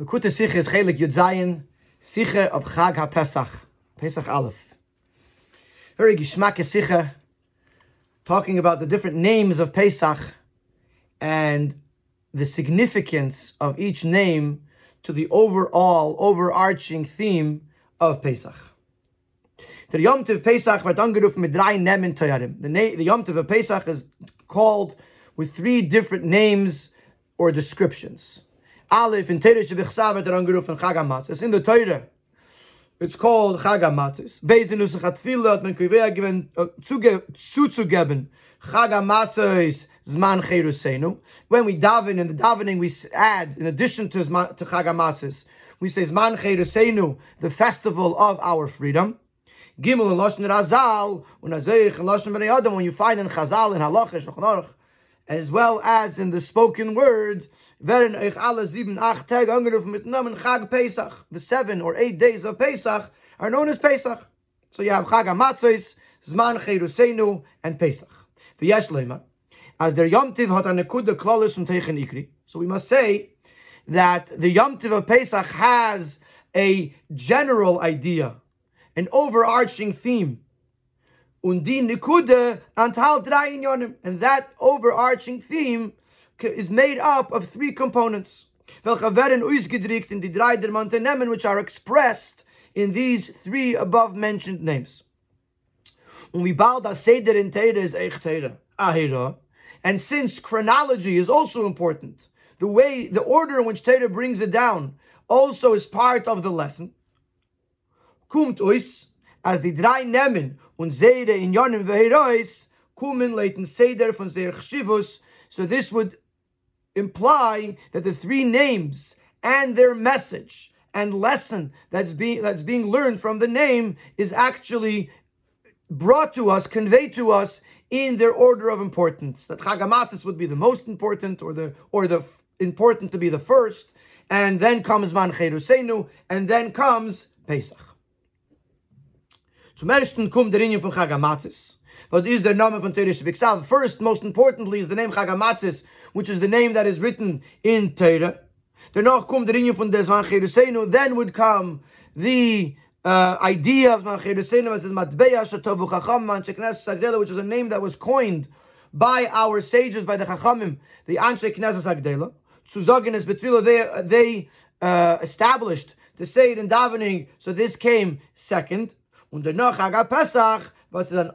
The Kuta Sikha is Chelek Yud Zayin, Sikha of Chag HaPesach, Pesach Aleph. Very Gishmak Sikha, talking about the different names of Pesach and the significance of each name to the overall, overarching theme of Pesach. The Yom Tov Pesach wird angerufen mit drei Nemen Toyarim. The, the Yom Tov of Pesach is called with three different names or descriptions. Aleph in Torah Shebichsav wird angerufen Chag HaMatzes. In the Torah, it's called Chag HaMatzes. Beis in Nusach HaTfilah hat man given, uh, zuge- zuzugeben Zman Cherusenu. When we daven, in the davening we add, in addition to, Zman, to we say Zman Cherusenu, the festival of our freedom. Gimel and Lashon Razal, when Azeich and Lashon Bnei Adam, when you find in Chazal in Halach and Shulchan Aruch, as well as in the spoken word, werden euch alle sieben, acht Tage angerufen mit Namen Chag Pesach. The seven or eight days of Pesach are known as Pesach. So you have Chag HaMatzos, Zman Cherusenu, and Pesach. V'yesh leima, as their Yom Tiv hat eine Kude Klolis und Teichen Ikri. So we must say that the Yom Tiv of Pesach has a general idea, an overarching theme. Und die Nikude enthält drei Inyonim. And that overarching theme is made up of three components. Welche werden ausgedrückt in die drei der Montenemen, which are expressed in these three above mentioned names. Und we bow das Seder in Teire is Eich Teire, Ahira. And since chronology is also important, the way, the order in which Teire brings it down also is part of the lesson. Kumt us, as die drei Nemen und Seder in Yonim Veherois, kumen leiten Seder von Seir Chshivus, so this would imply that the three names and their message and lesson that's being that's being learned from the name is actually brought to us, conveyed to us in their order of importance. That Chagamatzis would be the most important, or the or the f- important to be the first, and then comes Man Cherusenu, and then comes Pesach. Zum ersten kommt der Inyan von Chagamatzis. What is the name von Teresh Biksav? First, most importantly, is the name Chagamatzis, which is the name that is written in Torah. Danach kommt der Inyan von Desman Cherusenu. Then would come the uh, idea of Man Cherusenu as Matbeya Shatovu Chacham Sagdela, which is a name that was coined by our sages, by the Chachamim, the Anshe Knesset Sagdela. Zu sagen is they, they uh, established to say it in davening, so this came second. Und danach Chag Pesach, is an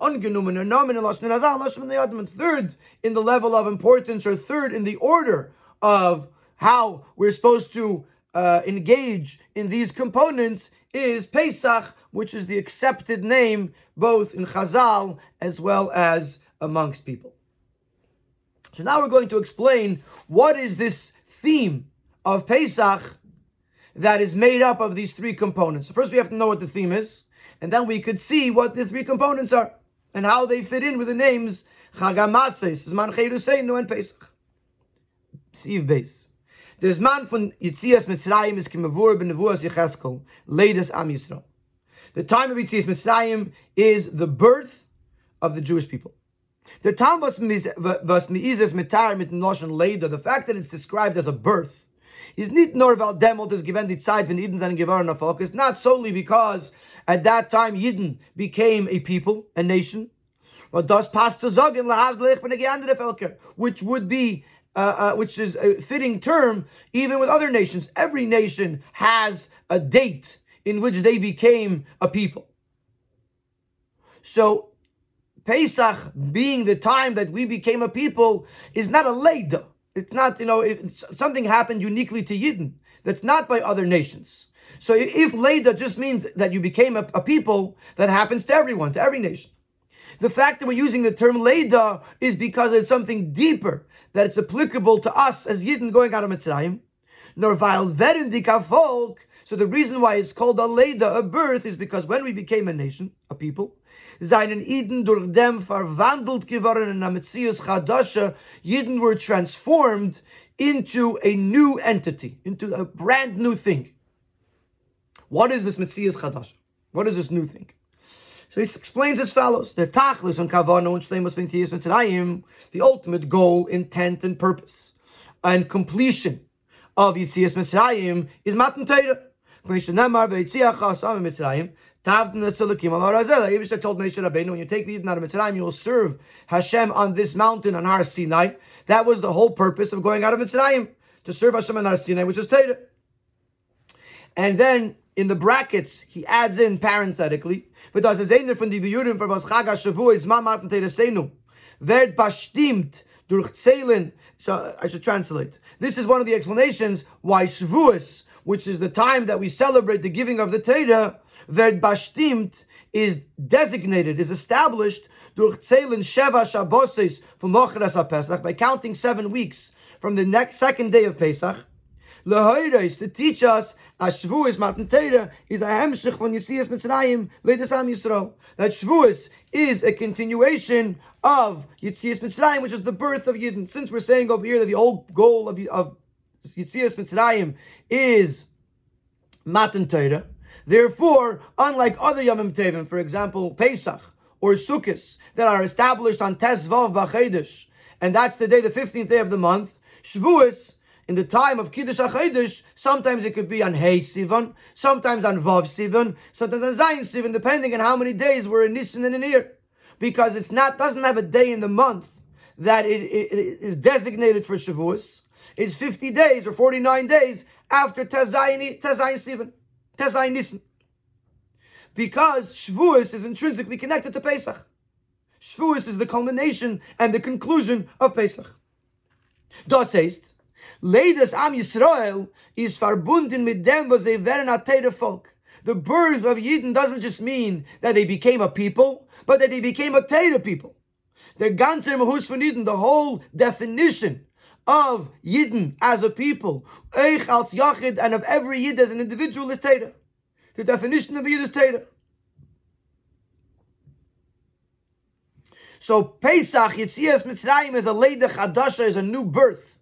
Lashon Bnei Adam, and third in the level of importance, or third in the order of how we're supposed to uh, engage in these components is Pesach, which is the accepted name both in Chazal as well as amongst people. So now we're going to explain what is this theme of Pesach that is made up of these three components. So first we have to know what the theme is, and then we could see what the three components are and how they fit in with the names Chagamatzes, Zman Cheruseinu, and Pesach. Siv Beis. There's man von Yitzias Mitzrayim is kimavur b'nevuas Yecheskel, latest Am Yisrael. The time of Yitzias Mitzrayim is the birth of the Jewish people. The time was miizes mitar mit Lashon Leida. The fact that it's described as a birth is nicht nur weil demult is given die Zeit when Yidden seinen geworden focus, not solely because at that time Yidden became a people, a nation, which would be uh, uh, which is a fitting term even with other nations. Every nation has a date in which they became a people. So Pesach being the time that we became a people is not a leida. It's not, you know, if something happened uniquely to Yidden. That's not by other nations. So if Leda just means that you became a, a people, that happens to everyone, to every nation. The fact that we're using the term Leda is because it's something deeper, that it's applicable to us as Yidden going out of Mitzrayim. Nor weil werden die volk. So the reason why it's called a Leda, a birth, is because when we became a nation, a people, seinen Eden durch dem verwandelt geworden in Ametzius Chadasha, Yidden were transformed into a new entity, into a brand new thing. What is this Metzius Chadasha? What is this new thing? So he explains as follows: the tachlis on kavana and shleimus v'ntiyas mitzrayim, the ultimate goal, intent, and purpose, and completion of Yitzias Mitzrayim is Matan Torah. Harazela. Told Moshe Rabbeinu, when you take the Yidden out of Mitzrayim, you will serve Hashem on this mountain on Har Sinai. That was the whole purpose of going out of Mitzrayim to serve Hashem on Har Sinai, which is Torah. And then in the brackets, he adds in parenthetically, das es einer von die Bejurim für was Chag HaShavua is ma maten Teresenu. Werd bestimmt durch Zählen, so I should translate. This is one of the explanations why Shavuos, which is the time that we celebrate the giving of the Torah, werd bestimmt is designated, is established durch Zählen Sheva Shabboses from Mochras HaPesach, by counting seven weeks from the next second day of Pesach, Lehoides, to teach us as Shavuos Matan Torah is a hemshich von Yitzias Mitzrayim Leidas Am Yisrael. That Shavuos is a continuation of Yitzias Mitzrayim, which is the birth of Yidden. Since we're saying over here that the old goal of, of Yitzias Mitzrayim is Matan Torah, therefore, unlike other Yomim Tevim, for example, Pesach or Sukkot, that are established on Tesvav B'Chedesh, and that's the day, the 15th day of the month, Shavuos in the time of Kiddush HaChodesh, sometimes it could be on Hey Sivan, sometimes on Vav Sivan, sometimes on Zayin Sivan, depending on how many days we're in Nisan and in Iyar. Because it's not doesn't have a day in the month that it, it, it is designated for Shavuos. It's 50 days or 49 days after Tezayin Sivan, Tezayin Nisan. Because Shavuos is intrinsically connected to Pesach. Shavuos is the culmination and the conclusion of Pesach. Das heißt, Leides Am Yisrael is verbunden mit dem, was they werden a folk. The birth of Yidden doesn't just mean that they became a people, but that they became a Teda people. The ganze Mahus von Yidden, the whole definition of Yidden as a people, Eich als Yachid, and of every Yid as an individual is Teda. The definition of Yid is Teda. So Pesach, Yitzias Mitzrayim is a Leida Chadasha, is a new birth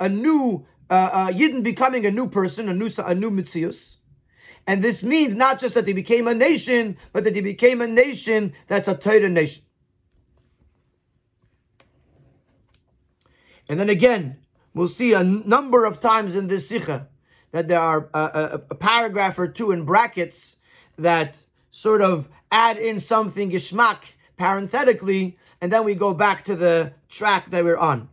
a new uh, uh, Yidden becoming a new person, a new a new Mitzius. And this means not just that they became a nation, but that they became a nation that's a Torah nation. And then again, we'll see a number of times in this Sikha that there are a, a, a, paragraph or two in brackets that sort of add in something geschmack parenthetically, and then we go back to the track that we're on.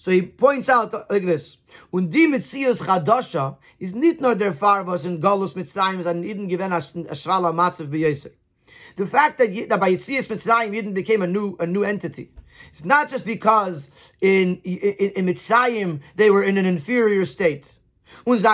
So he points out like this: die Metzius Chadasha is not nur der was in Galus Mitzrayim an Eden given a Shvala Matzav b'Yosef. The fact that, that by Yitzias Mitzrayim Eden became a new a new entity. It's not just because in, in, in Mitzrayim they were in an inferior state. And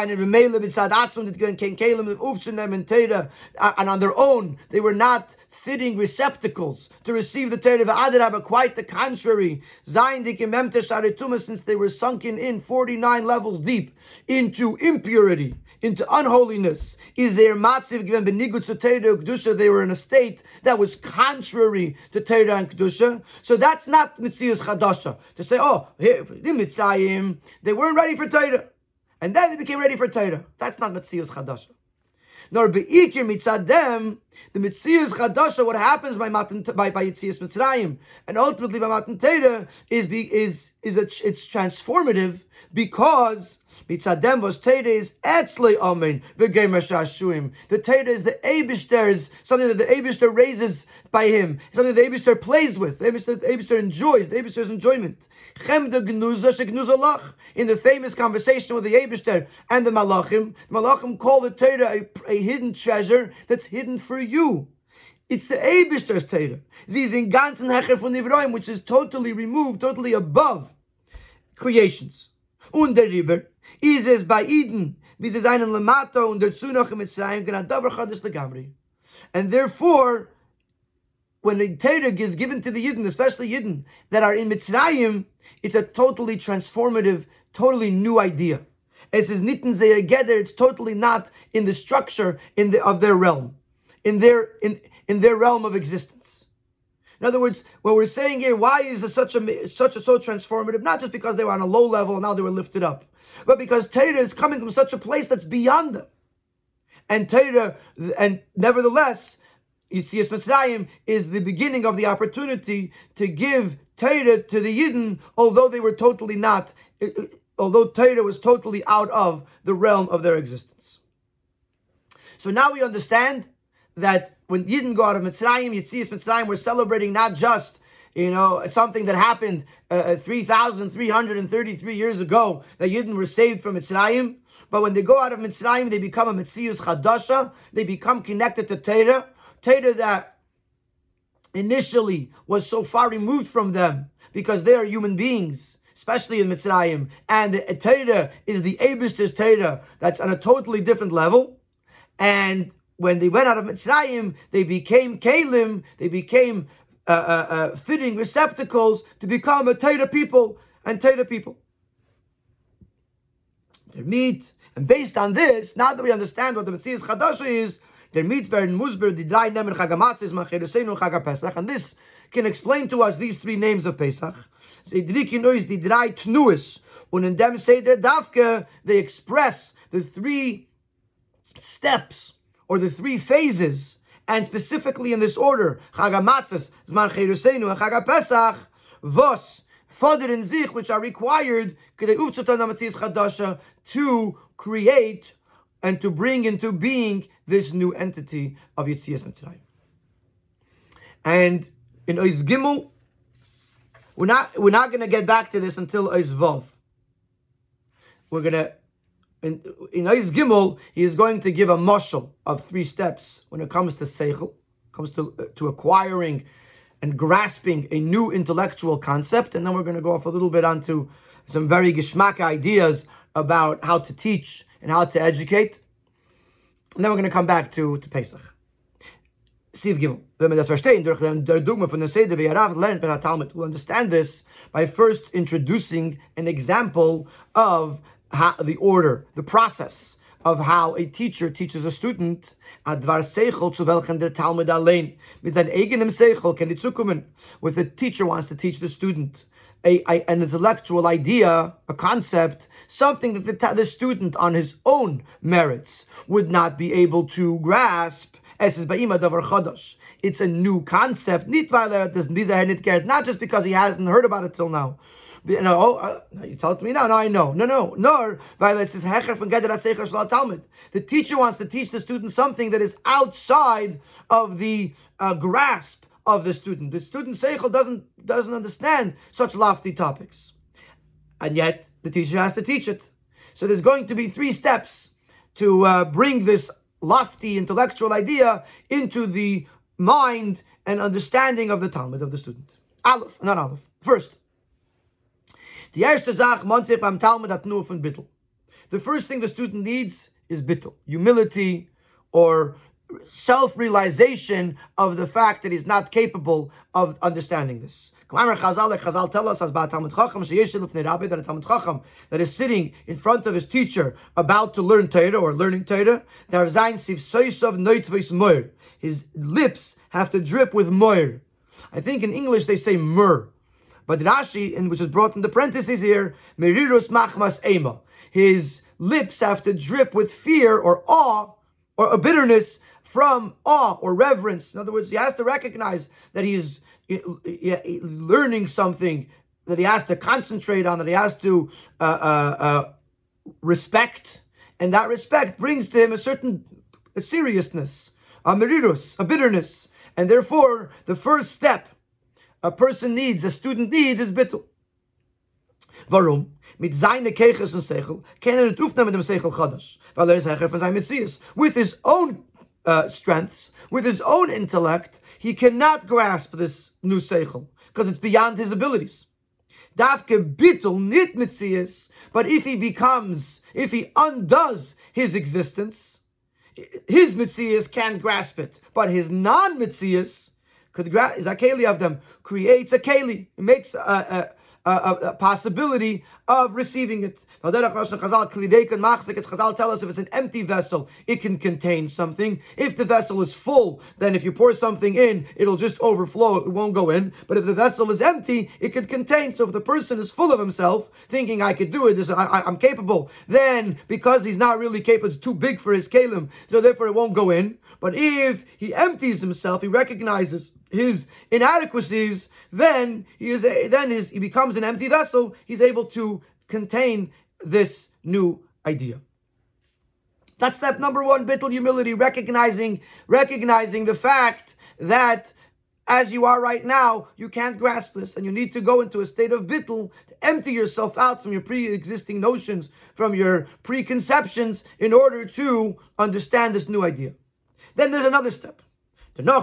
on their own, they were not fitting receptacles to receive the Torah of Adarab, but quite the contrary. Zayin dikimemte since they were sunken in 49 levels deep into impurity, into unholiness. Is there matziv given benigut to Kedusha? They were in a state that was contrary to Torah and Kedusha. So that's not Mitzias Chadasha. To say, oh, Mitzrayim, they weren't ready for Torah. And then they became ready for Torah. That's not Mitzias Chadasha nor beikir mitzadem, the mitzias chadasha, what happens by matan by by mitzrayim, and ultimately by matan Torah is is is a, it's transformative because mitzadem was Torah is etzle amen v'gemer shashuim. The Torah is the Abishter's something that the Abishter raises by him, something that the Abishter plays with, the Abishter, the Abishter enjoys, the Abishter's enjoyment. In the famous conversation with the Abishter and the Malachim, the Malachim call the Torah a, a hidden treasure that's hidden for you. It's the Abishter's Torah. Sie sind ganzen Hecher von Nivroim, which is totally removed, totally above creations. Und der Riber ist es bei Eden, wie sie seinen Lamato und noch in Mitzrayim, genau davar chadis legamri. And therefore, when the Torah is given to the Yidden, especially Yidden that are in Mitzrayim, it's a totally transformative, totally new idea. As is nitten together, it's totally not in the structure in the, of their realm, in their in, in their realm of existence. In other words, what we're saying here, why is it such a such a so transformative? Not just because they were on a low level and now they were lifted up, but because Torah is coming from such a place that's beyond them. And Torah, and nevertheless, Yitzias Mitzrayim is the beginning of the opportunity to give Torah to the Yidden, although they were totally not although Torah was totally out of the realm of their existence. So now we understand that when Yidden go out of Mitzrayim, Yitzias Mitzrayim, we're celebrating not just you know, something that happened uh, 3,333 years ago that Yidden were saved from Mitzrayim. But when they go out of Mitzrayim, they become a Metzius Chadasha. They become connected to Torah. Torah that initially was so far removed from them because they are human beings, especially in Mitzrayim. And the Torah is the Abishter's Torah that's on a totally different level. And when they went out of Mitzrayim, they became Kalim, they became uh, uh, uh, fitting receptacles to become a Torah people and Torah people. Their meat, and based on this, now that we understand what the Metzias Chadasha is, their meat werden musber the dry nemen chagamatzis macheresenu chag Pesach, and this can explain to us these three names of Pesach. Is the dry tnuis, and in them say their dafke, they express the three steps or the three phases, and specifically in this order, chagamatzis, zman cheresenu, and chag Pesach, vos, Fader and Zich, which are required to create and to bring into being this new entity of Yitzias Mitzrayim. And in Oiz Gimel, we're not we're not going to get back to this until Oiz Vav. We're going to in Oiz Gimel, he is going to give a mushal of three steps when it comes to seichel, comes to uh, to acquiring and grasping a new intellectual concept, and then we're going to go off a little bit onto some very geschmack ideas about how to teach and how to educate. And then we're going to come back to, to Pesach. Siv Gimel. We'll understand this by first introducing an example of how, the order, the process of how a teacher teaches a student advar seichel zu Talmud. With the teacher wants to teach the student a, a, an intellectual idea, a concept, something that the, the student on his own merits would not be able to grasp. It's a new concept. Not just because he hasn't heard about it till now. Know, oh, uh, you tell it to me now. No, I know. No, no, nor The teacher wants to teach the student something that is outside of the uh, grasp of the student. The student seichel doesn't doesn't understand such lofty topics, and yet the teacher has to teach it. So there's going to be three steps to uh, bring this lofty intellectual idea into the mind and understanding of the Talmud of the student. Aleph, not Aleph. First, the erste Talmud hat nur von Bittel. The first thing the student needs is Bittel, humility, or self-realization of the fact that he's not capable of understanding this. Chazal tell us as that a Talmud Chacham that is sitting in front of his teacher about to learn Torah or learning Torah, his lips have to drip with moir. I think in English they say myrrh. But Rashi, in which is brought in the parentheses here, merirus machmas ema. His lips have to drip with fear or awe or a bitterness from awe or reverence. In other words, he has to recognize that he is learning something that he has to concentrate on, that he has to uh, uh, uh, respect, and that respect brings to him a certain seriousness, a merirus, a bitterness, and therefore the first step a person needs, a student needs, is bittul. Warum? Mit seine Keches und Sechel kann er nicht mit dem Sechel Chadash, weil er ist Hecher von seinem Metzies. With his own uh, strengths, with his own intellect, he cannot grasp this new seichel because it's beyond his abilities. Dafke bittel nit mitzias, but if he becomes, if he undoes his existence, his mitzias can't grasp it, but his grasp. Is a keli of them creates a keli. It makes a, a a, a possibility of receiving it. Chazal tell us if it's an empty vessel, it can contain something. If the vessel is full, then if you pour something in, it'll just overflow, it won't go in. But if the vessel is empty, it could contain. So if the person is full of himself, thinking I could do it, I, am capable, then because he's not really capable, it's too big for his kalim, so therefore it won't go in. But if he empties himself, he recognizes his inadequacies, then he is a, then his, he becomes an empty vessel. He's able to contain this new idea. That's step number one, bittul humility, recognizing, recognizing the fact that as you are right now, you can't grasp this, and you need to go into a state of bittul to empty yourself out from your pre-existing notions, from your preconceptions, in order to understand this new idea. Then there's another step. Now,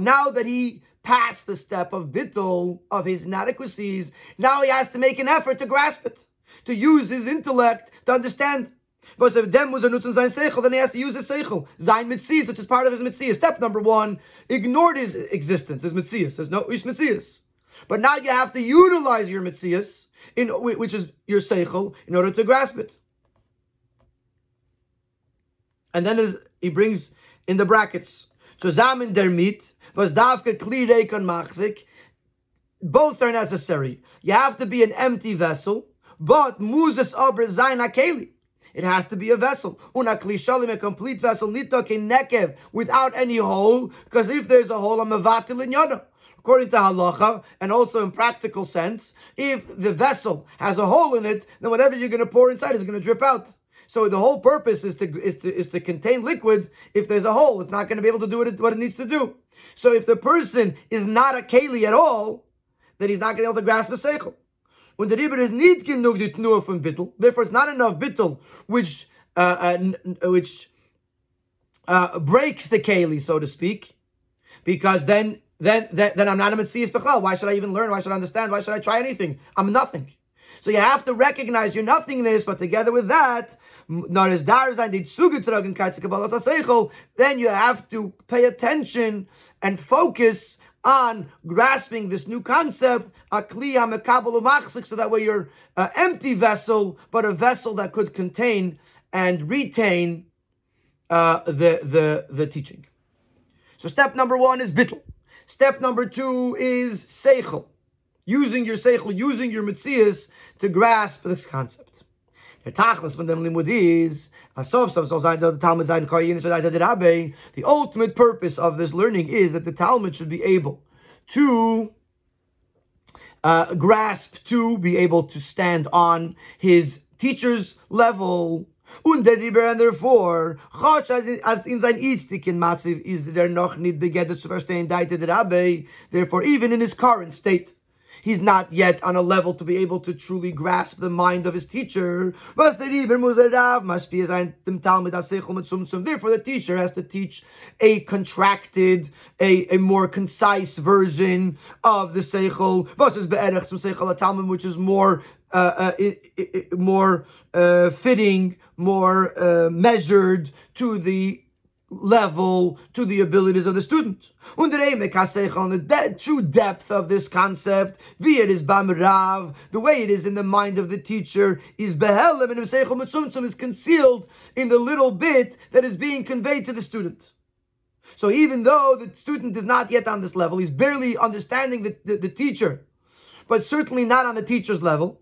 now that he passed the step of bittul of his inadequacies, now he has to make an effort to grasp it, to use his intellect to understand. Then he has to use his seichel, sein mitzias, which is part of his mitzias. Step number one, ignored his existence, his mitzias. There's no ish mitzias. But now you have to utilize your mitzias, in which is your seichel, in order to grasp it. And then he brings in the brackets, zusammen der mit, was davke kli rekon machzik, both are necessary. You have to be an empty vessel, but muzes aber sein akeli. It has to be a vessel. Una klishalim, a complete vessel, nito nekev, without any hole, because if there's a hole, I'm vatil in yada. According to halacha, and also in practical sense, if the vessel has a hole in it, then whatever you're going to pour inside is going to drip out. So the whole purpose is to is to is to contain liquid. If there's a hole, it's not going to be able to do what it, what it needs to do. So if the person is not a keli at all, then he's not going to be able to grasp the seichel. When the river is nicht genug die Tnua from bittel, therefore it's not enough bittel which uh, uh, which uh, breaks the keli, so to speak, because then then then, then I'm not a mitzias bechal. Why should I even learn? Why should I understand? Why should I try anything? I'm nothing. So you have to recognize your nothingness, but together with that, then you have to pay attention and focus on grasping this new concept, so that way you're an empty vessel, but a vessel that could contain and retain uh, the, the, the teaching. So step number one is bittel. Step number two is seichel. Using your seichel, using your mitzias to grasp this concept. The tachlis from dem limud is the ultimate purpose of this learning is that the Talmud should be able to uh, grasp, to be able to stand on his teacher's level. Und der and therefore, as in sein Itztikin Matziv is there noch nicht begettet zu verstehen, deite der Rabbe, therefore even in his current state, he's not yet on a level to be able to truly grasp the mind of his teacher. Therefore, the teacher has to teach a contracted, a, a more concise version of the Seichel, which is more uh, uh, more uh, fitting, more uh, measured to the level to the abilities of the student. On the true depth of this concept, wie it is bamrav, the way it is in the mind of the teacher, is behelem and is concealed in the little bit that is being conveyed to the student. So even though the student is not yet on this level, he's barely understanding the, the, the teacher, but certainly not on the teacher's level,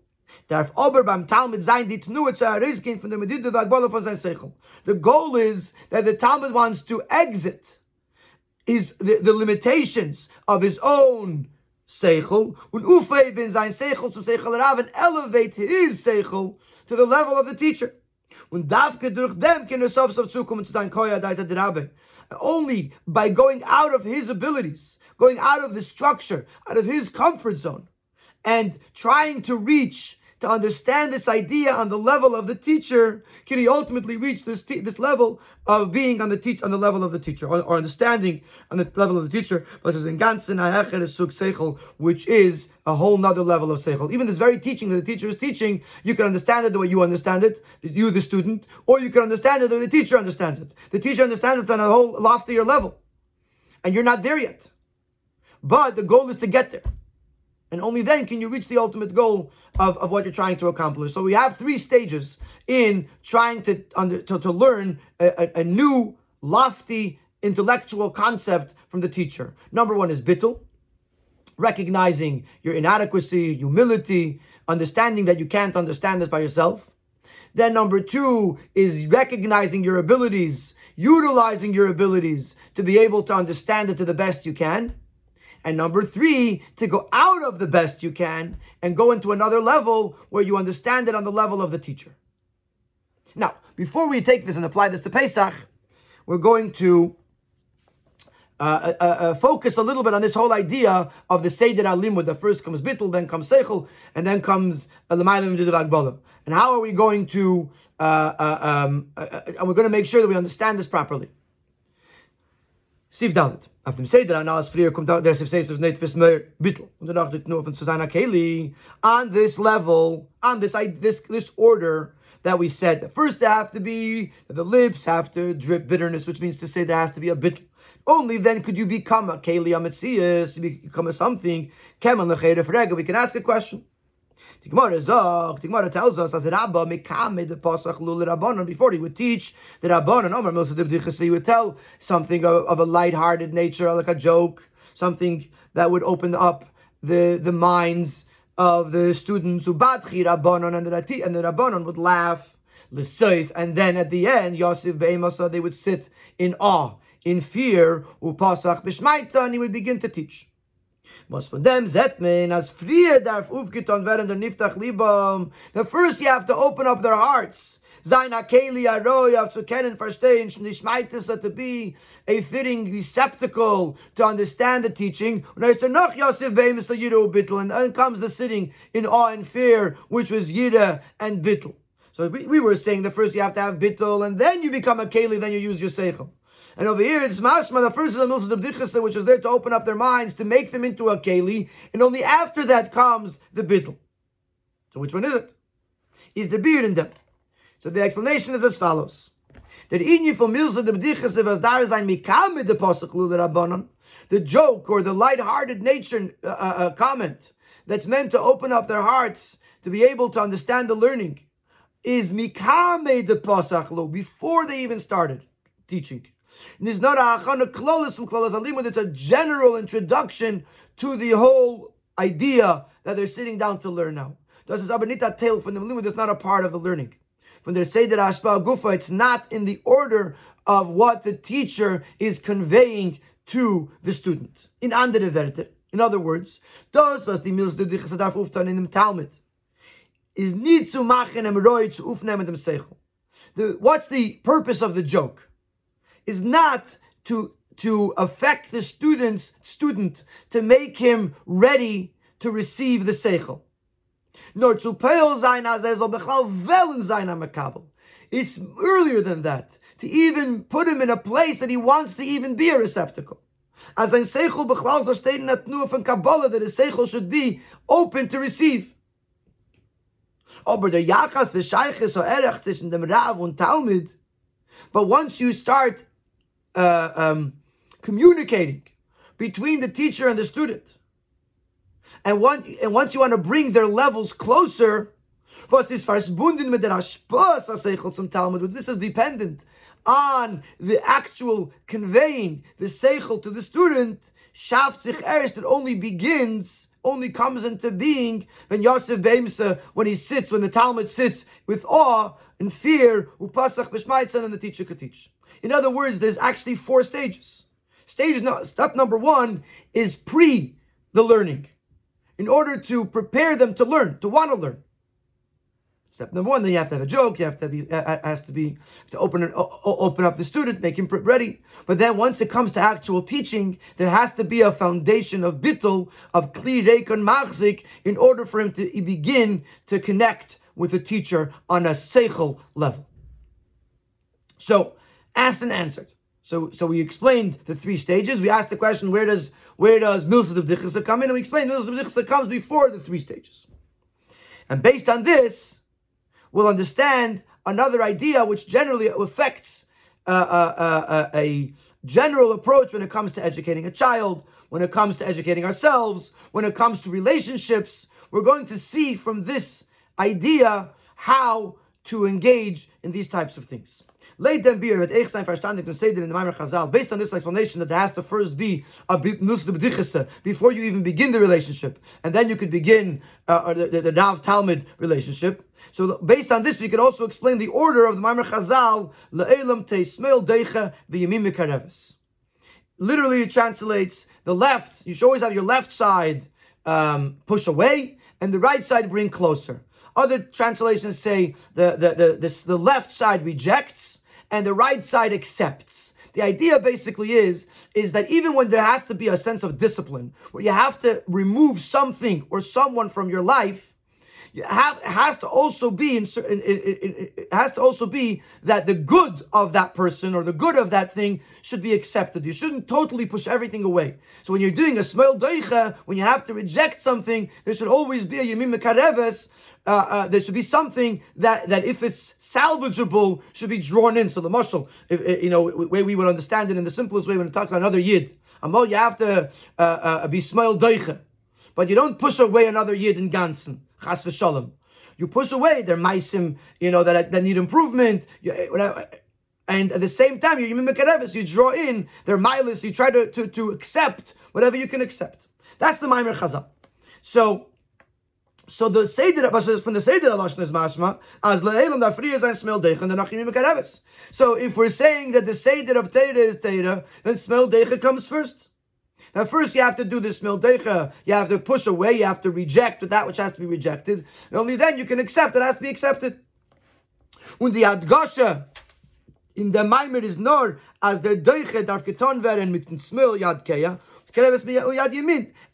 Darf aber beim Talmud sein, die Tnuah zu erriskieren von der Medida Vagbola von sein Seichel. The goal is that the Talmud wants to exit his, the, the limitations of his own Seichel, und Ufei bin sein Seichel zum Seichel Rav, and elevate his Seichel to the level of the teacher. Und davke durch dem kann sof sof zukommen zu sein Koya Daita Drabe. Only by going out of his abilities, going out of the structure, out of his comfort zone, and trying to reach to understand this idea on the level of the teacher, can he ultimately reach this te- this level of being on the teach on the level of the teacher, or, or understanding on the level of the teacher, Versus in Gansen Seichel, which is a whole nother level of seichel. Even this very teaching that the teacher is teaching, you can understand it the way you understand it, you the student, or you can understand it the way the teacher understands it. The teacher understands it on a whole loftier level, and you're not there yet. But the goal is to get there. And only then can you reach the ultimate goal of, of what you're trying to accomplish. So we have three stages in trying to, under, to, to learn a, a, a new, lofty, intellectual concept from the teacher. Number one is bittul, recognizing your inadequacy, humility, understanding that you can't understand this by yourself. Then number two is recognizing your abilities, utilizing your abilities to be able to understand it to the best you can. And number three, to go out of the best you can and go into another level where you understand it on the level of the teacher. Now, before we take this and apply this to Pesach, we're going to uh, uh, uh, focus a little bit on this whole idea of the Seder Alimud. That first comes Bittul, then comes Seichel, and then comes Lamaylim Dudav And how are we going to, uh, uh, um, uh, and we're going to make sure that we understand this properly. Siv Dalit. Auf dem Seder an alles früher kommt der Sif Seis nicht fürs mehr Bittel. Und danach tut nur von Susanna Keli. On this level, on this, this, this order, that we said that first they have to be the lips have to drip bitterness, which means to say there has to be a bit. Only then could you become a keli ametzias, become a something. We can ask a question. The Gemara tells us as Rabba mekamed the pasach lul rabbanon before he would teach the rabbanon. Omer Milsa he would tell something of, of a light-hearted nature, like a joke, something that would open up the the minds of the students who badchi rabbanon and the and the rabbanon would laugh and then at the end Yosef be'emasa they would sit in awe, in fear upasach b'shmaita, and he would begin to teach. Was von dem zetmen as frier darf aufgetan werden der niftach libam. The first you have to open up their hearts. Sein akeli aroy have to kennen verstehen nicht to be a fitting receptacle to understand the teaching. Er noch Yosef Bemis Yidu Bittel and then comes the sitting in awe and fear which was Yida and Bittel. So we, we were saying the first you have to have Bittel and then you become a Keli then you use your Seichel and over here, it's Mashma, the first is a Milsa B'dichasa, which is there to open up their minds, to make them into a Keli, and only after that comes the Bittel. So which one is it? Is the beard in them? So the explanation is as follows. That inyan from milsa the b'dichas was dar sein mikam the pasuk rabbanon. The joke or the light-hearted nature uh, uh, uh, comment that's meant to open up their hearts to be able to understand the learning is mikame the pasach before they even started teaching. It's not a achana klolis from klolis alimud. It's a general introduction to the whole idea that they're sitting down to learn now. Does this abanita tale from the limud? It's not a part of the learning they say that Ashba Gufa, it's not in the order of what the teacher is conveying to the student. In andere Werte. In other words, das, was die Milz der Sadaf uftan in dem Talmud, is nicht zu machen im Roi zu aufnehmen dem Seichel. What's the purpose of the joke? Is not to to affect the student's student to make him ready to receive the seichel nor zu peil sein as er soll bechal am Makabel. It's earlier than that, to even put him in a place that he wants to even be a receptacle. As ein Seichel bechlal so steht in der Tnur von Kabbalah, that a Seichel should be open to receive. Aber der Yachas v'shayches so erech zwischen dem Rav und Talmud, but once you start uh, um, communicating between the teacher and the student, and, and once you want to bring their levels closer, this is dependent on the actual conveying the seichel to the student. Shaft sich erst, only begins, only comes into being when Yosef Beimsa, when he sits, when the Talmud sits with awe and fear, upasach b'shmaitzan, and the teacher could teach. In other words, there's actually four stages. Stage no, step number one is pre the learning in order to prepare them to learn, to want to learn. Step number one, then you have to have a joke. You have to be has to be to open it, open up the student, make him ready. But then once it comes to actual teaching, there has to be a foundation of bittul of kli reikon machzik in order for him to begin to connect with a teacher on a seichel level. So asked and answered. So, so we explained the three stages. We asked the question, where does where does Milsa B'dichasa come in? And we explained Milsa B'dichasa comes before the three stages. And based on this, we'll understand another idea which generally affects uh, uh, uh, uh, a general approach when it comes to educating a child, when it comes to educating ourselves, when it comes to relationships. We're going to see from this idea how to engage in these types of things. Leit dem beer mit eich sein verstandig und seid in the Maimer Chazal. Based on this explanation that there has to first be a nus before you even begin the relationship, and then you could begin uh, the, the, the Nav Talmud relationship. So based on this, we could also explain the order of the Maimer Chazal. Le'elam deicha v'yamim mikareves. Literally, it translates the left, you should always have your left side um, push away and the right side bring closer. Other translations say the, the, the, the, the left side rejects and the right side accepts. The idea basically is, is that even when there has to be a sense of discipline, where you have to remove something or someone from your life, have, has to also be in, it, has to also be that the good of that person or the good of that thing should be accepted. You shouldn't totally push everything away. So when you're doing a smell doicha, when you have to reject something, there should always be a yemim mekareves. Uh, uh, there should be something that, that if it's salvageable should be drawn in. So the mushal, if, you know, way we would understand it in the simplest way when we talk about another yid. Amal, you have to uh, uh be smell doicha, but you don't push away another yid in Gansen. Chas v'shalom. You push away their maisim, you know, that, that need improvement. You, eh, and at the same time, you you draw in their milas, you try to, to, to accept whatever you can accept. That's the Maimer Chazal. So, so the Seder, from the Seder Alashon is mashma, as le'elam dafriyas and smell deich, and the nachim mekareves. So if we're saying that the Seder of Teira is Teira, then smell deich comes first. Now, first you have to do this mildecha. You have to push away. You have to reject that which has to be rejected. And only then you can accept it has to be accepted. Und die Adgasha in der Maimer is nor as der Deuche darf getan werden mit dem Smil Yad Keya.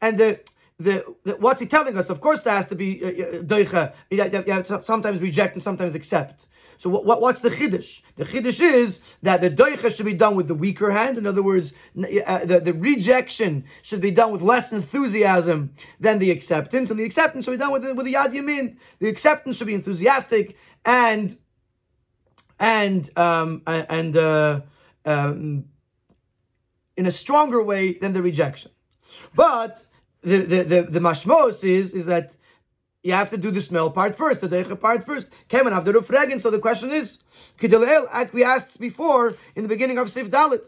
And the the, the, what's he telling us? Of course, there has to be uh, uh doicha. You have to sometimes reject and sometimes accept. So what, what, what's the chiddush? The chiddush is that the doicha should be done with the weaker hand. In other words, uh, the, the rejection should be done with less enthusiasm than the acceptance, and the acceptance should be done with the, with the yad yamin. The acceptance should be enthusiastic and and um, and uh, um, in a stronger way than the rejection. But the the the, the mashmos is is that you have to do the smell part first, the deicha part first. Kemen after the fragrance. So the question is, we asked before in the beginning of Sif Dalit,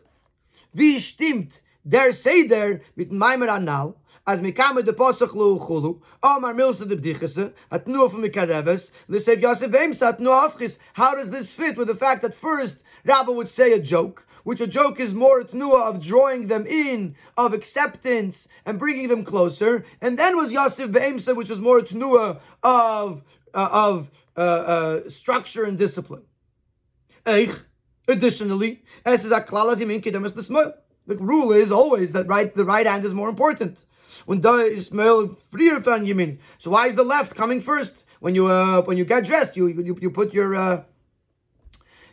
wie stimmt der Seder mit Maimer Anal, as me mikame de posach lo chulu, Omar milsa de bdichese, at nu of mikareves, l'sev Yosef Beimsa at nu afchis. How does this fit with the fact that first Rabbi would say a joke, which a joke is more tnua of drawing them in, of acceptance and bringing them closer. And then was Yosef Be'emsa, which was more tnua of uh, of uh, uh, structure and discipline. Eich, additionally, as is the rule is always that right the right hand is more important. When da is freer from mean. So why is the left coming first? When you uh, when you get dressed, you you, you put your uh,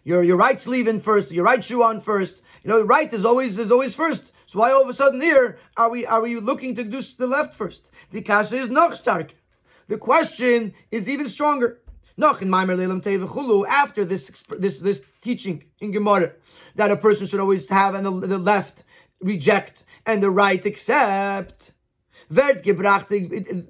your your right sleeve in first, your right shoe on first. You know, the right is always is always first. So why all of a sudden here are we are we looking to do the left first? The kasha is noch stark. The question is even stronger. Noch in Maimer Leilam Chulu, after this this this teaching in Gemara that a person should always have and the, the left reject and the right accept. Vert gebracht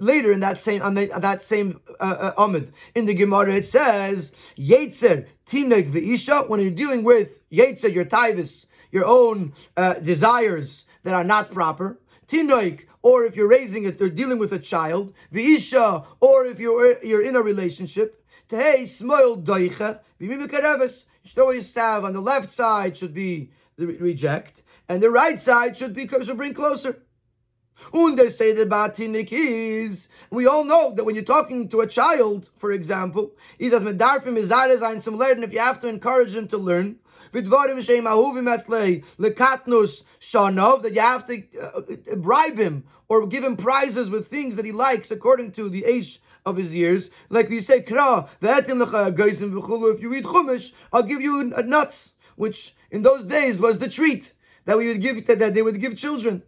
later in that same on that same uh, uh, in the Gemara it says Yetzer Tinek Veisha when you're dealing with Yetzer your Tavis your own uh, desires that are not proper. Tinoik or if you're raising it or dealing with a child. Veisha or if you're you're in a relationship. Tehei Smoil Doicha You should always have on the left side should be the reject and the right side should be should bring closer. Und they say batinik is, we all know that when you're talking to a child, for example, he does medarfim izares ein some if you have to encourage him to learn, bidvarim shem ahuvim etzlei lekatnus shanov, that you have to uh, bribe him or give him prizes with things that he likes according to the age of his years. Like we say, kra, if you read Chumash, I'll give you nuts, which in those days was the treat that we would give that they would give children.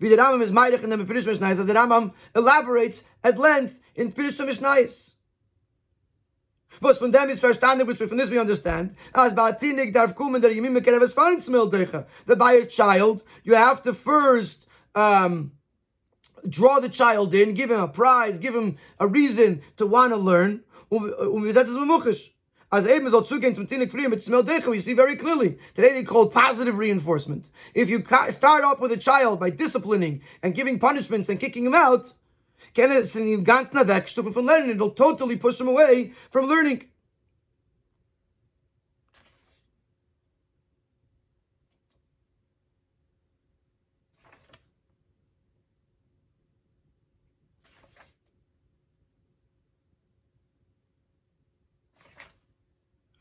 Der Rambam is Meirich in the Pirish Mishnayis, as the Rambam elaborates at length in Pirish Mishnayis. Was von dem ist verstanden, which from this we understand, as Ba'atinik darf kumen der Yemim Mekereves Feinsmildecha, that by a child, you have to first um, draw the child in, give him a prize, give him a reason to want to learn, um, um, as eben soll zugehen zum Tinnik früher mit Smeldecha, we see very clearly. Today they call positive reinforcement. If you start off with a child by disciplining and giving punishments and kicking him out, can it from learning? It'll totally push him away from learning.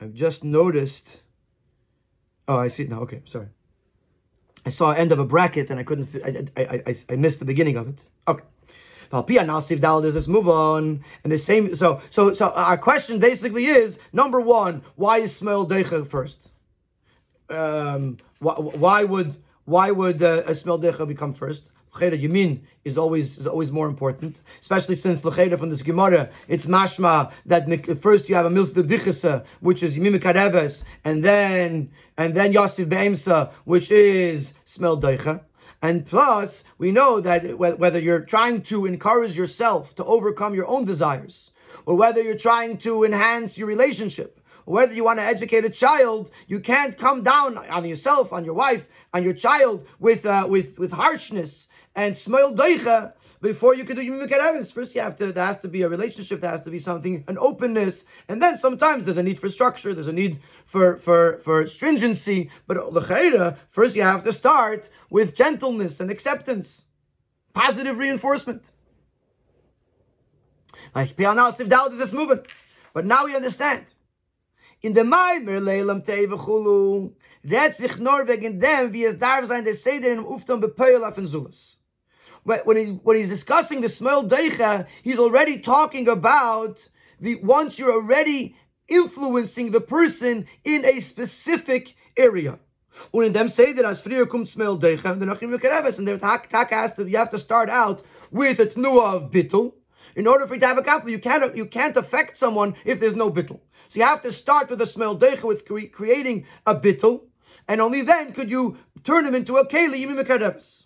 I've just noticed. Oh, I see it now. Okay, sorry. I saw end of a bracket and I couldn't. I, I, I, I missed the beginning of it. Okay. This move on? And the same. So, so, so our question basically is number one: Why is Smel Deicha first? Um, why, why would why would uh, Smel Deicha become first? L'cheda Yamin is always is always more important, especially since L'cheda from this Gemara, it's mashma that first you have a Milsa Dichasa, which is Yimim and then and then Yosef Be'emsa, which is Smel Deicha. And plus, we know that whether you're trying to encourage yourself to overcome your own desires, or whether you're trying to enhance your relationship, whether you want to educate a child, you can't come down on yourself, on your wife, on your child with uh, with with harshness and smile doicha before you could do Yimim First, you have to, there has to be a relationship, there has to be something, an openness, and then sometimes there's a need for structure, there's a need for, for, for stringency, but l'chayra, first you have to start with gentleness and acceptance, positive reinforcement. Like Pianal Sivdal is this movement. But now we understand. In the Maimer Leilam Tevechulu, redt sich nur wegen dem, wie es darf sein, der Seder in Ufton bepeil auf den Zulus when, he, when he's discussing the smell Deicha, he's already talking about the once you're already influencing the person in a specific area. In them say that as früher kommt Smel Deicha, and the Taka has to, you have to start out with a tnuah of bittul. In order for you to have a couple, you can't you can't affect someone if there's no bittul. So you have to start with a smel deicha with cre- creating a bittul, and only then could you turn him into a keli yimim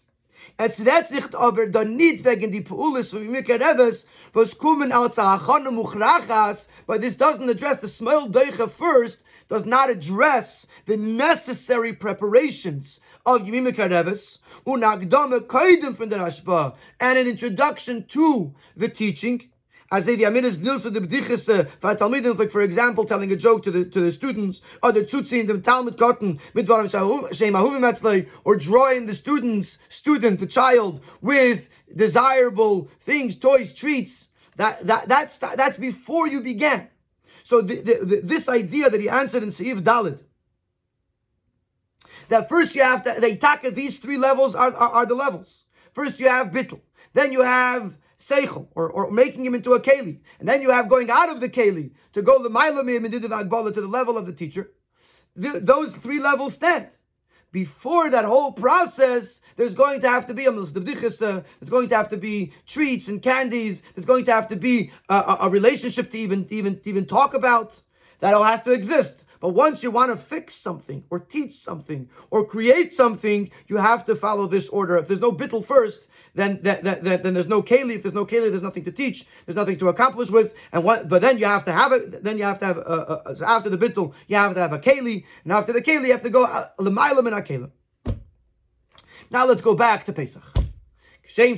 Es redt sich aber da nicht wegen die Poulis von mir Kereves, was kommen als Achon Muchrachas, but this doesn't address the small Deicha first, does not address the necessary preparations of Yimim Kereves, unagdame koidem from the Rashba, and an introduction to the teaching, as they the Aminas Bnilsa the uh, for Talmidim, like for example, telling a joke to the to the students, or the Tzutzi in the Talmud Cotton, or drawing the students, student, the child, with desirable things, toys, treats. That, that that's that's before you began. So the, the, the, this idea that he answered in Seif Dalid, that first you have to they at these three levels are, are, are the levels. First you have bittul, then you have seichel, or, or making him into a keli. And then you have going out of the keli to go the mailamim and agbala to the level of the teacher. Those three levels stand. Before that whole process, there's going to have to be a uh, there's going to have to be treats and candies. There's going to have to be a, a, a relationship to even, even, even talk about. That all has to exist. But once you want to fix something or teach something or create something, you have to follow this order. If there's no bittel first, then, then, then, then there's no keli. If there's no keli, there's nothing to teach. There's nothing to accomplish with. And what? But then you have to have it. Then you have to have uh, uh, after the bittul, you have to have a keli, and after the keli, you have to go lemailam uh, and akelim. Now let's go back to Pesach. Just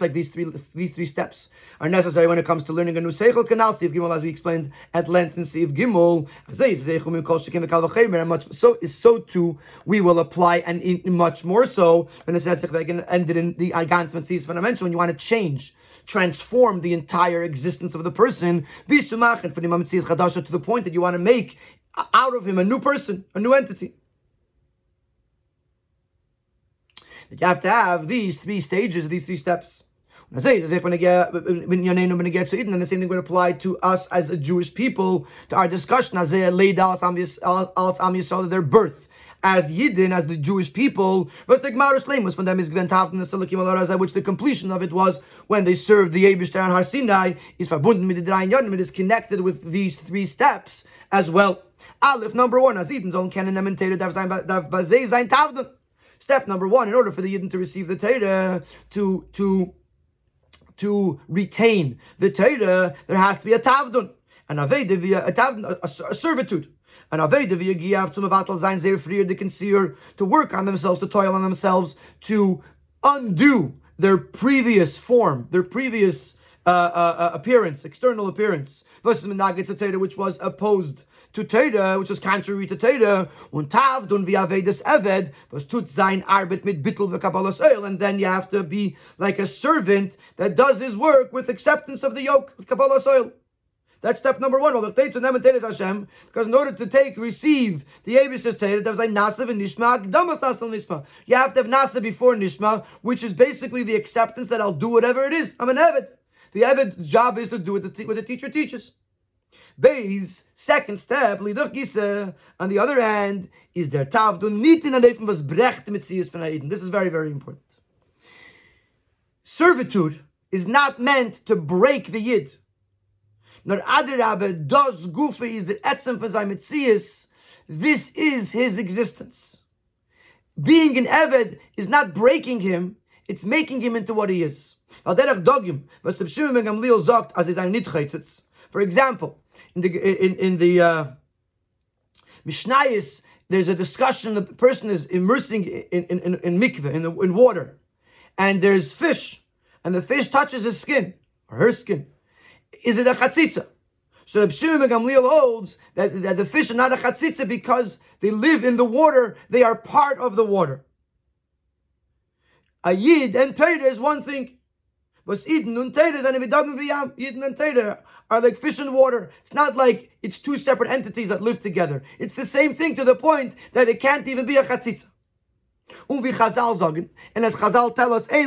like these three these three steps are necessary when it comes to learning a new Seichel Canal Siv Gimel, as we explained at length in Siv Gimel. And much so is so too we will apply and much more so when it's that ended in the Agant Mitzvahs fundamental when you want to change transform the entire existence of the person, to the point that you want to make out of him a new person, a new entity. You have to have these three stages, these three steps. And the same thing would apply to us as a Jewish people, to our discussion, as they laid out their birth as Yidden, as the Jewish people, which the completion of it was when they served the Yebishter and Har Sinai, is verbunden mit the Yodim, it is connected with these three steps as well. Aleph number one, as Yidden zon kennen nemen Teire darf sein, darf. Step number one, in order for the Yidden to receive the Torah, to, to, to retain the Torah, there has to be a Tavdun. An Aveda via a Tavdun, a, a, servitude. An Aveda via Giyav zum Avatal Zain Zeir Frier de Conceer, to work on themselves, to toil on themselves, to undo their previous form, their previous uh, uh, uh appearance, external appearance, versus Menagit which was opposed to Teda, which is contrary to Teda, und Tavdun via Vedas Eved, was tut sein Arbeit mit Bittel v'Kabbalas oil, and then you have to be like a servant that does his work with acceptance of the yoke of Kabbalas oil. That's step number one. Because in order to take, receive the Abish's Torah, there's like Nasa and Nishma, Nishma. You have to have Nasa before Nishma, which is basically the acceptance that I'll do whatever it is. I'm an Evid. The Evid's job is to do what the, what the teacher teaches. Beis, second step, lidach gisa, on the other hand, is der tavdun nit in a was brecht mit sie von This is very, very important. Servitude is not meant to break the yid nor adirabe does gufe is the etzem von Metzies, this is his existence. Being an Eved is not breaking him, it's making him into what he is. Er Nitchaitzitz. For example, in the, in, in the uh, Mishnayis, there's a discussion, the person is immersing in, in, in, in mikveh, in, the, in water, and there's fish, and the fish touches his skin, or her skin is it a chatzitza? So the Shimon Gamliel holds that, that the fish are not a chatzitza because they live in the water, they are part of the water. A yid and Torah is one thing. But Eden and Torah and Yidagim Yidden and Torah are like fish and water. It's not like it's two separate entities that live together. It's the same thing to the point that it can't even be a chatzitza. And as Chazal tell us, there's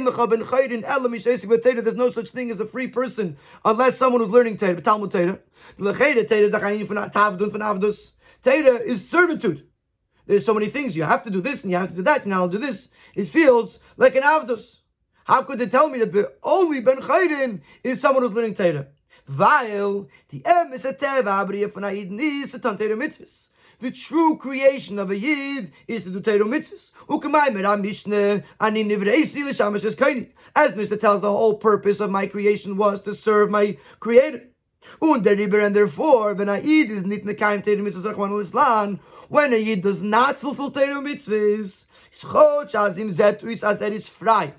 no such thing as a free person unless someone who's learning Teira, Talmud avdus. Teira is servitude. There's so many things. You have to do this and you have to do that, and I'll do this. It feels like an avdus. How could they tell me that the only ben chayrin is someone who's learning Teira? Weil the em is a teva, aber ihr von Aiden is a tan Teira mitzvahs. The true creation of a Yid is to do Torah mitzvahs. As Mishnah tells, the whole purpose of my creation was to serve my Creator. And therefore, when a Yid is nit mekayim Torah mitzvahs when a Yid does not fulfill Torah mitzvahs, as that is frei.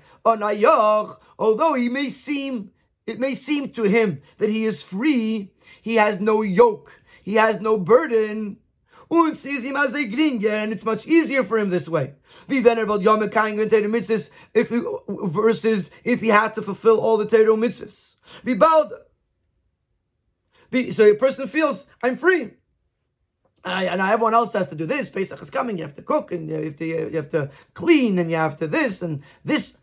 Although he may seem, it may seem to him that he is free, he has no yoke, he has no burden and it's much easier for him this way. If he, versus if he had to fulfill all the Torah mitzvahs. So a person feels, I'm free. I, and everyone else has to do this. Pesach is coming. You have to cook, and you have to, you have to clean, and you have to this and this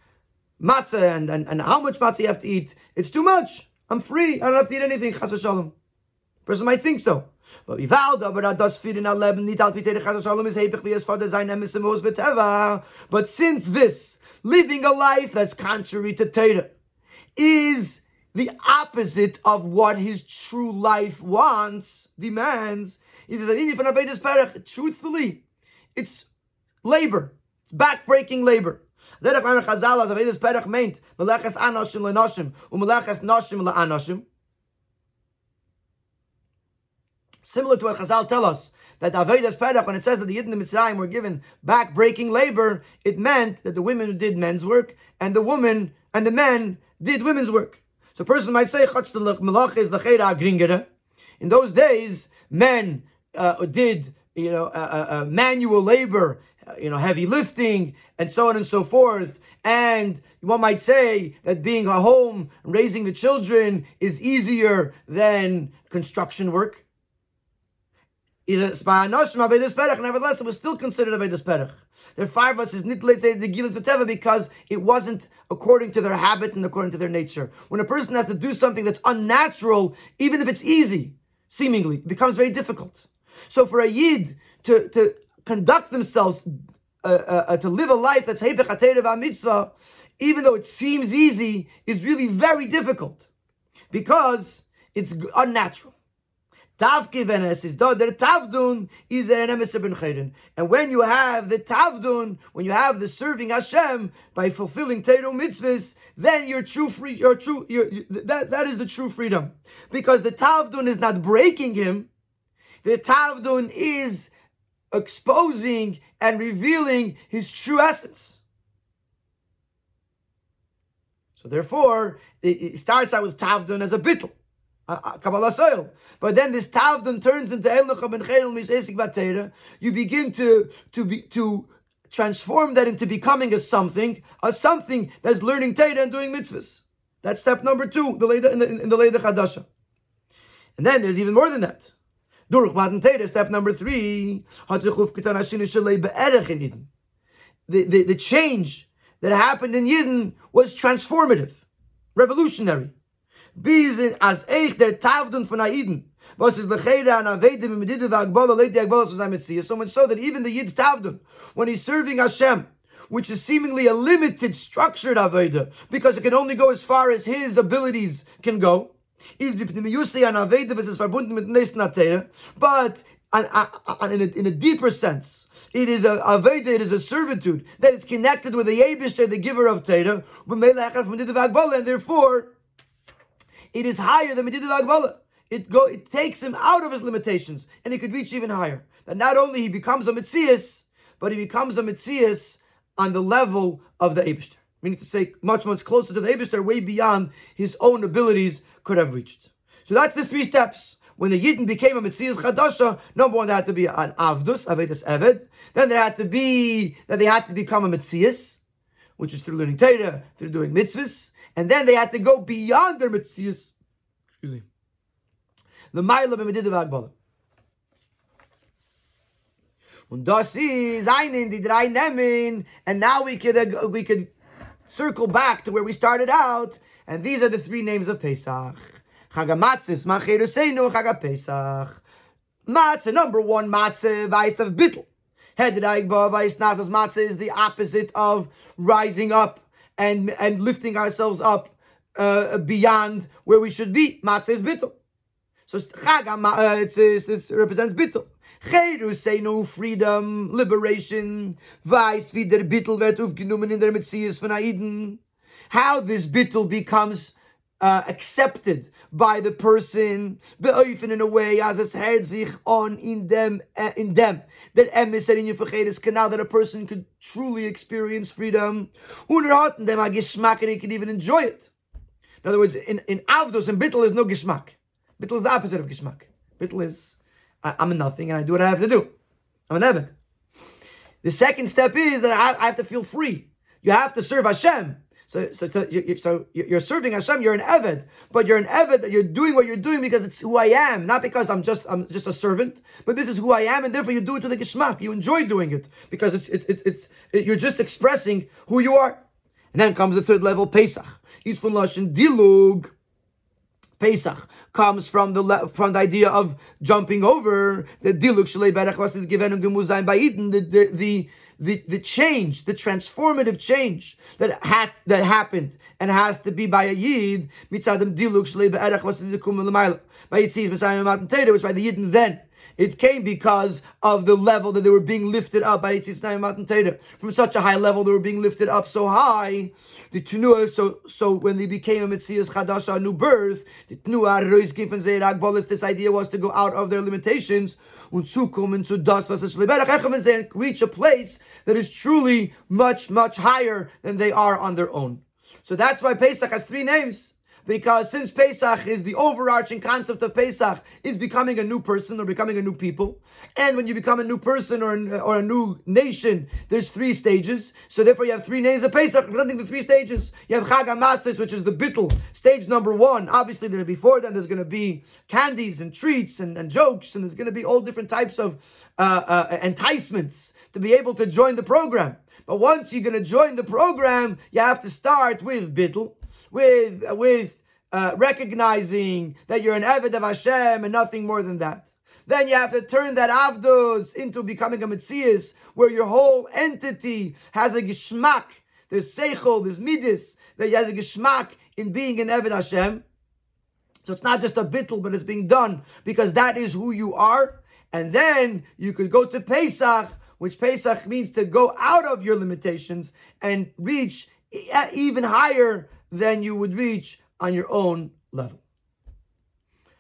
matzah, and, and, and how much matzah you have to eat. It's too much. I'm free. I don't have to eat anything. Chas v'shalom. Person might think so. But But since this, living a life that's contrary to Torah, is the opposite of what his true life wants, demands, he says, truthfully, it's labor, it's backbreaking labor. Derech Chazal as Avedis Perach meint, Meleches Anoshim le'noshim, u'Meleches Noshim le'anoshim, Similar to what Chazal tell us, that Avedas Perach, when it says that the Yidden in Mitzrayim were given back breaking labor, it meant that the women did men's work, and the woman and the men did women's work. So a person might say, in those days, men uh, did you know uh, uh, manual labor, uh, you know heavy lifting, and so on and so forth. And one might say that being a home, raising the children, is easier than construction work. Nevertheless, it was still considered Avedis Perech. Their five us is nitlet because it wasn't according to their habit and according to their nature. When a person has to do something that's unnatural, even if it's easy, seemingly, it becomes very difficult. So for a yid to, to conduct themselves, uh, uh, uh, to live a life that's heipech mitzvah, even though it seems easy, is really very difficult because it's unnatural. Tavkivenes is do der tavdun is an emes ben chayrin. And when you have the tavdun, when you have the serving Hashem by fulfilling Torah mitzvahs, then you're true free. You're true. You're, you, that that is the true freedom, because the tavdun is not breaking him. The tavdun is exposing and revealing his true essence. So therefore, it, starts out with tavdun as a bittul. Kabbalah soil. But then this tavdun turns into Elnucha ben Misesik You begin to to be to transform that into becoming a something, a something that's learning Torah and doing mitzvahs. That's step number two, the Leda in the, in the Leda Chadasha. And then there's even more than that. Duruch Matan Teda, step number three. The, the, the change that happened in Yidden was transformative, revolutionary. As der von Aiden. Was is an zametziah. So much so that even the Yid's Tavdun, when he's serving Hashem, which is seemingly a limited, structured aveda, because it can only go as far as his abilities can go. But in a, in a deeper sense, it is a aveda, it is a servitude that is connected with the Yebishter, the giver of Torah, and therefore it is higher than Medidah Agbala. It go it takes him out of his limitations, and he could reach even higher. That not only he becomes a Mitzias, but he becomes a Mitzias on the level of the Abishter. Meaning to say much, much closer to the Abishter, way beyond his own abilities could have reached. So that's the three steps. When the Yidden became a Metzias Chadasha, number one, there had to be an Avdus, Avedis Eved. Then there had to be, that they had to become a Metzias, which is through learning Torah, through doing mitzvahs. And then they had to go beyond their Metzias. Excuse me. The Maila B'Medidah V'Agbala. Und das ist einen, die drei nehmen, and now we could, we could circle back to where we started out, and these are the three names of Pesach. Chag HaMatzis, Macheruseinu, Chag HaPesach. Matzah, number one, Matzah, Weist of Bittel. Hederaigba, Weist Nasas Matzah is the opposite of rising up and, and lifting ourselves up uh, beyond where we should be. Matzah is Bittel. So Chag, uh, it, it represents Bittel. Cheru say no freedom, liberation, weiß wie der Bittel wird aufgenommen in der Metzies von Aiden. How this Bittel becomes uh, accepted by the person, beoifen in a way as es sich on in them, uh, in them. That emes in you vergeet canal that a person could truly experience freedom. Unerhaten dem a geschmack and he can even enjoy it. In other words, in, in Avdos and Bittel is no geschmack. Bittel is the opposite of geschmack. Bittel is I, am a nothing and I do what I have to do. I'm an Eved. The second step is that I, I have to feel free. You have to serve Hashem. So, so, you, so you're serving Hashem. You're an eved, but you're an eved you're doing what you're doing because it's who I am, not because I'm just I'm just a servant. But this is who I am, and therefore you do it to the geschmack. You enjoy doing it because it's it, it, it's it, you're just expressing who you are. And then comes the third level, Pesach. He's from Dilug. Pesach comes from the from the idea of jumping over the diluk shalei berach is given gemuzayim by the the the the, the change, the transformative change that had that happened and has to be by a yid mitzadam diluk shalei berach was the kum by yitzis messiah matan which by the yid then it came because of the level that they were being lifted up by it's not From such a high level, they were being lifted up so high. The Tunua, so so when they became a Mitzias Chadasha, a new birth, the Tunua this idea was to go out of their limitations and reach a place that is truly much, much higher than they are on their own. So that's why Pesach has three names because since Pesach is the overarching concept of Pesach, is becoming a new person or becoming a new people. And when you become a new person or, an, or a new nation, there's three stages. So therefore you have three names of Pesach, representing the three stages. You have Chag HaMatzis, which is the bittul, stage number one. Obviously, there before then there's going to be candies and treats and, and jokes, and there's going to be all different types of uh, uh, enticements to be able to join the program. But once you're going to join the program, you have to start with bittul with with uh, recognizing that you're an Eved of Hashem and nothing more than that. Then you have to turn that Avdos into becoming a Metzias, where your whole entity has a Gishmak. There's Seichel, there's Midis, that has a Gishmak in being an Eved Hashem. So it's not just a bittul, but it's being done because that is who you are. And then you could go to Pesach, which Pesach means to go out of your limitations and reach even higher than you would reach on your own level.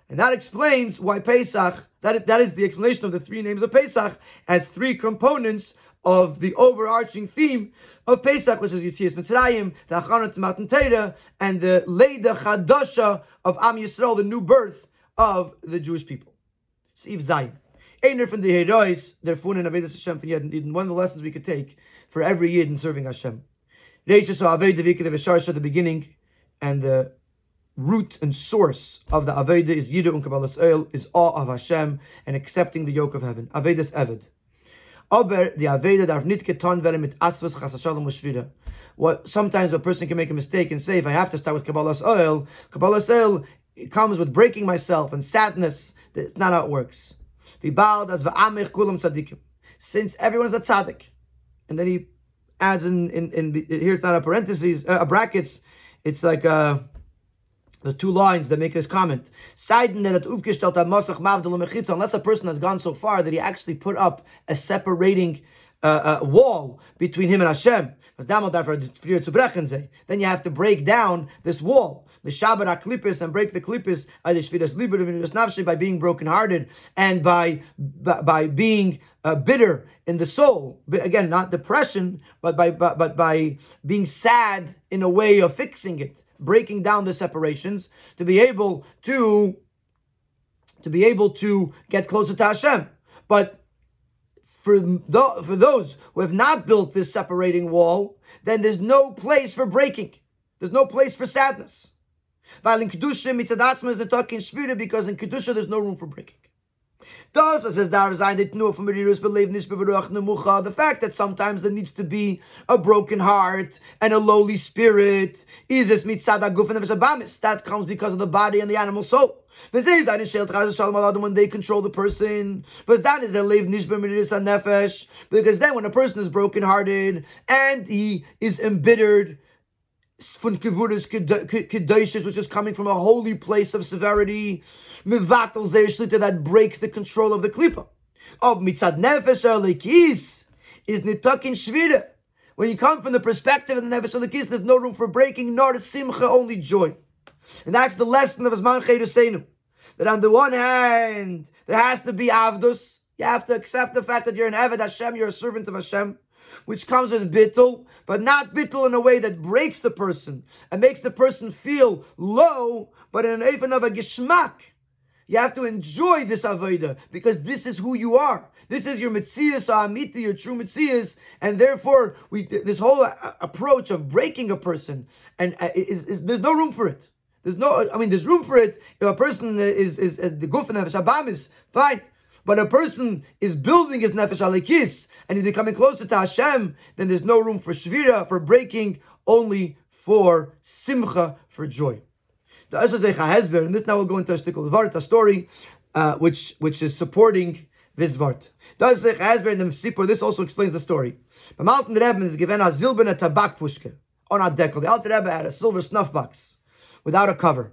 And that explains why Pesach, that, that is the explanation of the three names of Pesach as three components of the overarching theme of Pesach, which is Yitzias Mitzrayim, the Achanat Matan Torah, and the Leida Chadasha of Am Yisrael, the new birth of the Jewish people. Siv Zayin. Einer from the Heroes, der Fun and Avedis Hashem from Yidden, one of the lessons we could take for every Yid in serving Hashem. Reisha so Aved the Visharsha at the beginning and the root and source of the Aveda is Yidu and Kabbalas Oil, is awe of Hashem and accepting the yoke of heaven. Avedas Eved. Aber the Aveda darf nicht getan werden mit Asvas Chasashalom Ushvira. What sometimes a person can make a mistake and say, if I have to start with Kabbalas Oil, Kabbalas Oil it comes with breaking myself and sadness. That's not how it works. Since everyone's a tzaddik, and then he adds in in, in here it's not a parentheses, uh, a brackets. It's like uh, the two lines that make this comment. Unless a person has gone so far that he actually put up a separating uh, uh, wall between him and Hashem. Then you have to break down this wall. The Shabbat klipis and break the klipis by being brokenhearted and by by, being uh, bitter in the soul. Again, not depression, but by but, but by being sad in a way of fixing it, breaking down the separations to be able to to be able to get closer to Hashem. But for, the, for those who have not built this separating wall, then there's no place for breaking. There's no place for sadness. While in Kedusha, mitzadatzma is the talking shvira because in Kedusha there's no room for breaking. The fact that sometimes there needs to be a broken heart and a lowly spirit, is es mitzada gufen of that comes because of the body and the animal soul. When they control the person, but that is their live nefesh. Because then, when a person is brokenhearted and he is embittered, which is coming from a holy place of severity, that breaks the control of the klipa. Of mitzad nefesh is nitakin shvira. When you come from the perspective of the nefesh alikis, there's no room for breaking, nor simcha, only joy. And that's the lesson of Azman Cheduseinu. That on the one hand, there has to be avdus. You have to accept the fact that you're an Eved Hashem, you're a servant of Hashem, which comes with bittul, but not bittul in a way that breaks the person and makes the person feel low, but in an even of a Gishmak. You have to enjoy this avodah because this is who you are. This is your mitzias amiti, your true mitzias, and therefore we this whole approach of breaking a person and uh, is, is, there's no room for it. There's no, I mean, there's room for it. If a person is is, is the guf and nefesh is fine. But a person is building his nefesh alikis and he's becoming closer to Hashem, then there's no room for shvira, for breaking, only for simcha, for joy. The Hezber, and this now we'll go into a stickle Vart, a story uh, which which is supporting this Vart. The Hezber in the Sipur, this also explains the story. The Malton Rebbe is given a zilben a tabak pushke on a decal. The Alter Rebbe had a silver snuff box without a cover.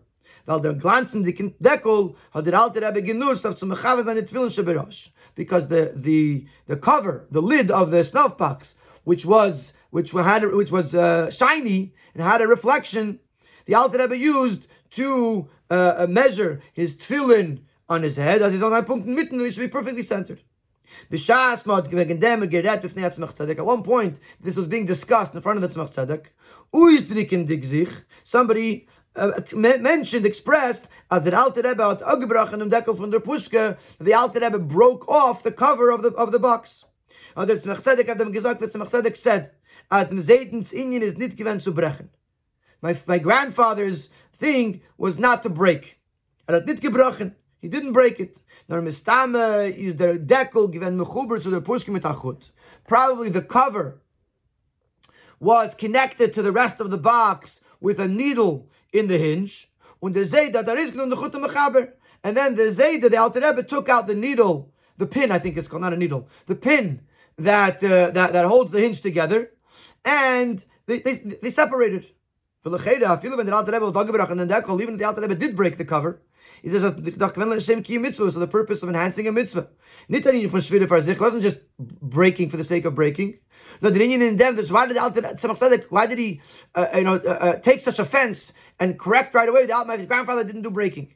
Because the, the, the cover, the lid of the snuff box, which was, which had, which was uh, shiny and had a reflection, the alte Rebbe used to uh, measure his tefillin on his head, as his own punkt mitten, it should be perfectly centered. At one point, this was being discussed in front of the Tzemach Tzedek. Somebody uh, mentioned, expressed, as the Alter Rebbe at Ogbrach and Umdekel from der Pushke, the Alter Rebbe broke off the cover of the of the box. Und der Tzemach Tzedek hat ihm gesagt, der Tzedek said, at dem Seitens Inyan is nicht gewinnt zu brechen. My, my grandfather's thing was not to break. Er hat nicht gebrochen. He didn't break it. Nor mistame is der Deckel given mechuber zu der Pushke mit Achut. Probably the cover was connected to the rest of the box with a needle in the hinge. And then the Zayda, the Alter Rebbe, took out the needle, the pin, I think it's called, not a needle, the pin that uh, that, that holds the hinge together, and they, they, they separated. Even the Alter Rebbe did break the cover. He says the same key mitzvah, so the purpose of enhancing a mitzvah. Wasn't just breaking for the sake of breaking. No, the in them, why did why did he, uh, you know, uh, uh, take such offense and correct right away. The, my grandfather didn't do breaking.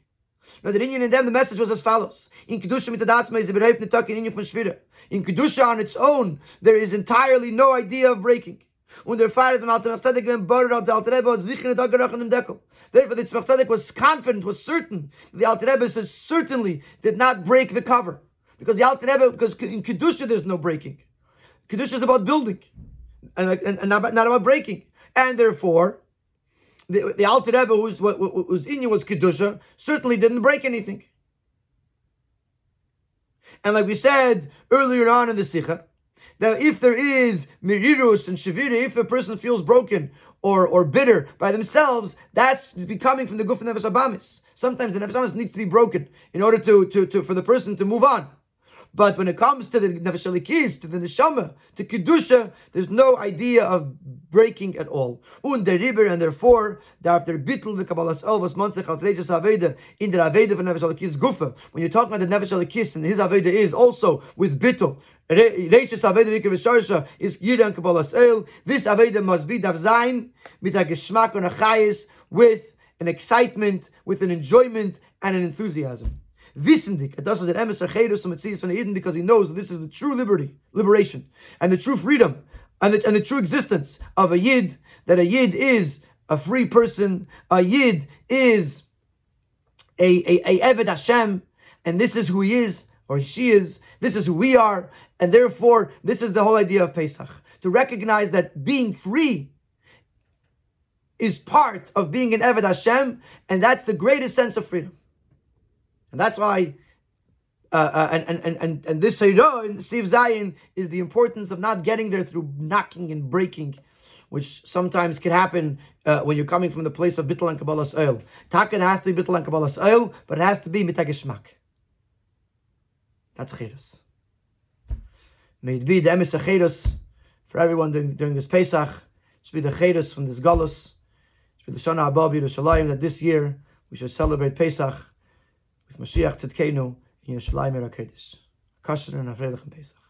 Now the Indian in them, the message was as follows: In kedusha mitadatzma is bereip netakin inyan from shvira. In kedusha on its own, there is entirely no idea of breaking. Und der Fahrer von Alter Tzedek ben Borer auf der Alter Rebbe hat angerach in dem Deckel. Therefore, the Tzemach was confident, was certain, the Alter Rebbe certainly did not break the cover. Because the Alter Rebbe, because in Kedusha there's no breaking. Kedusha is about building, and, and, and not, not about breaking. And therefore, the, the Alter Rebbe, whose, whose Inyan was Kedusha, certainly didn't break anything. And like we said earlier on in the Sikha, that if there is mirirus and shavira, if a person feels broken or, or bitter by themselves, that's becoming from the guf and nefesh abamis. Sometimes the nefesh abamis needs to be broken in order to, to, to for the person to move on. But when it comes to the Nefeshalikis, to the neshama, to kedusha, there's no idea of breaking at all. Und der and therefore, after bittul v'kabbalas elvas manzech al trejas aveda in the aveda for nefesh alikis gufa. When you're talking about the nefesh alikis, and his aveda is also with bittul. Reishes aveda v'kavesharsha is yiran kabbalas el. This aveda must be dav zayin mit a geschmack and a chayis with an excitement, with an enjoyment and an enthusiasm wissendig. It er does it emes achedus and mitzias from Eden because he knows that this is the true liberty, liberation, and the true freedom, and the, and the true existence of a yid. That a yid is a free person. A yid is a a, a eved Hashem, and this is who he is or she is. This is who we are, and therefore this is the whole idea of Pesach to recognize that being free is part of being an Eved Hashem, and that's the greatest sense of freedom. And that's why, uh, uh, and, and, and, and this Seirah in Siv Zayin is the importance of not getting there through knocking and breaking, which sometimes can happen uh, when you're coming from the place of Bittel and Kabbalah's oil. Takat has to be Bittel and Kabbalah's oil, but it has to be Mitagishmak. That's Chedus. May it be the Emes Chedus for everyone during, during this Pesach. It should be the Chedus from this Galus. It should be the Shana Abba Yerushalayim that this year we should celebrate Pesach with Mashiach Tzidkenu in Yerushalayim Erakedis. Kasher and Avredach Pesach.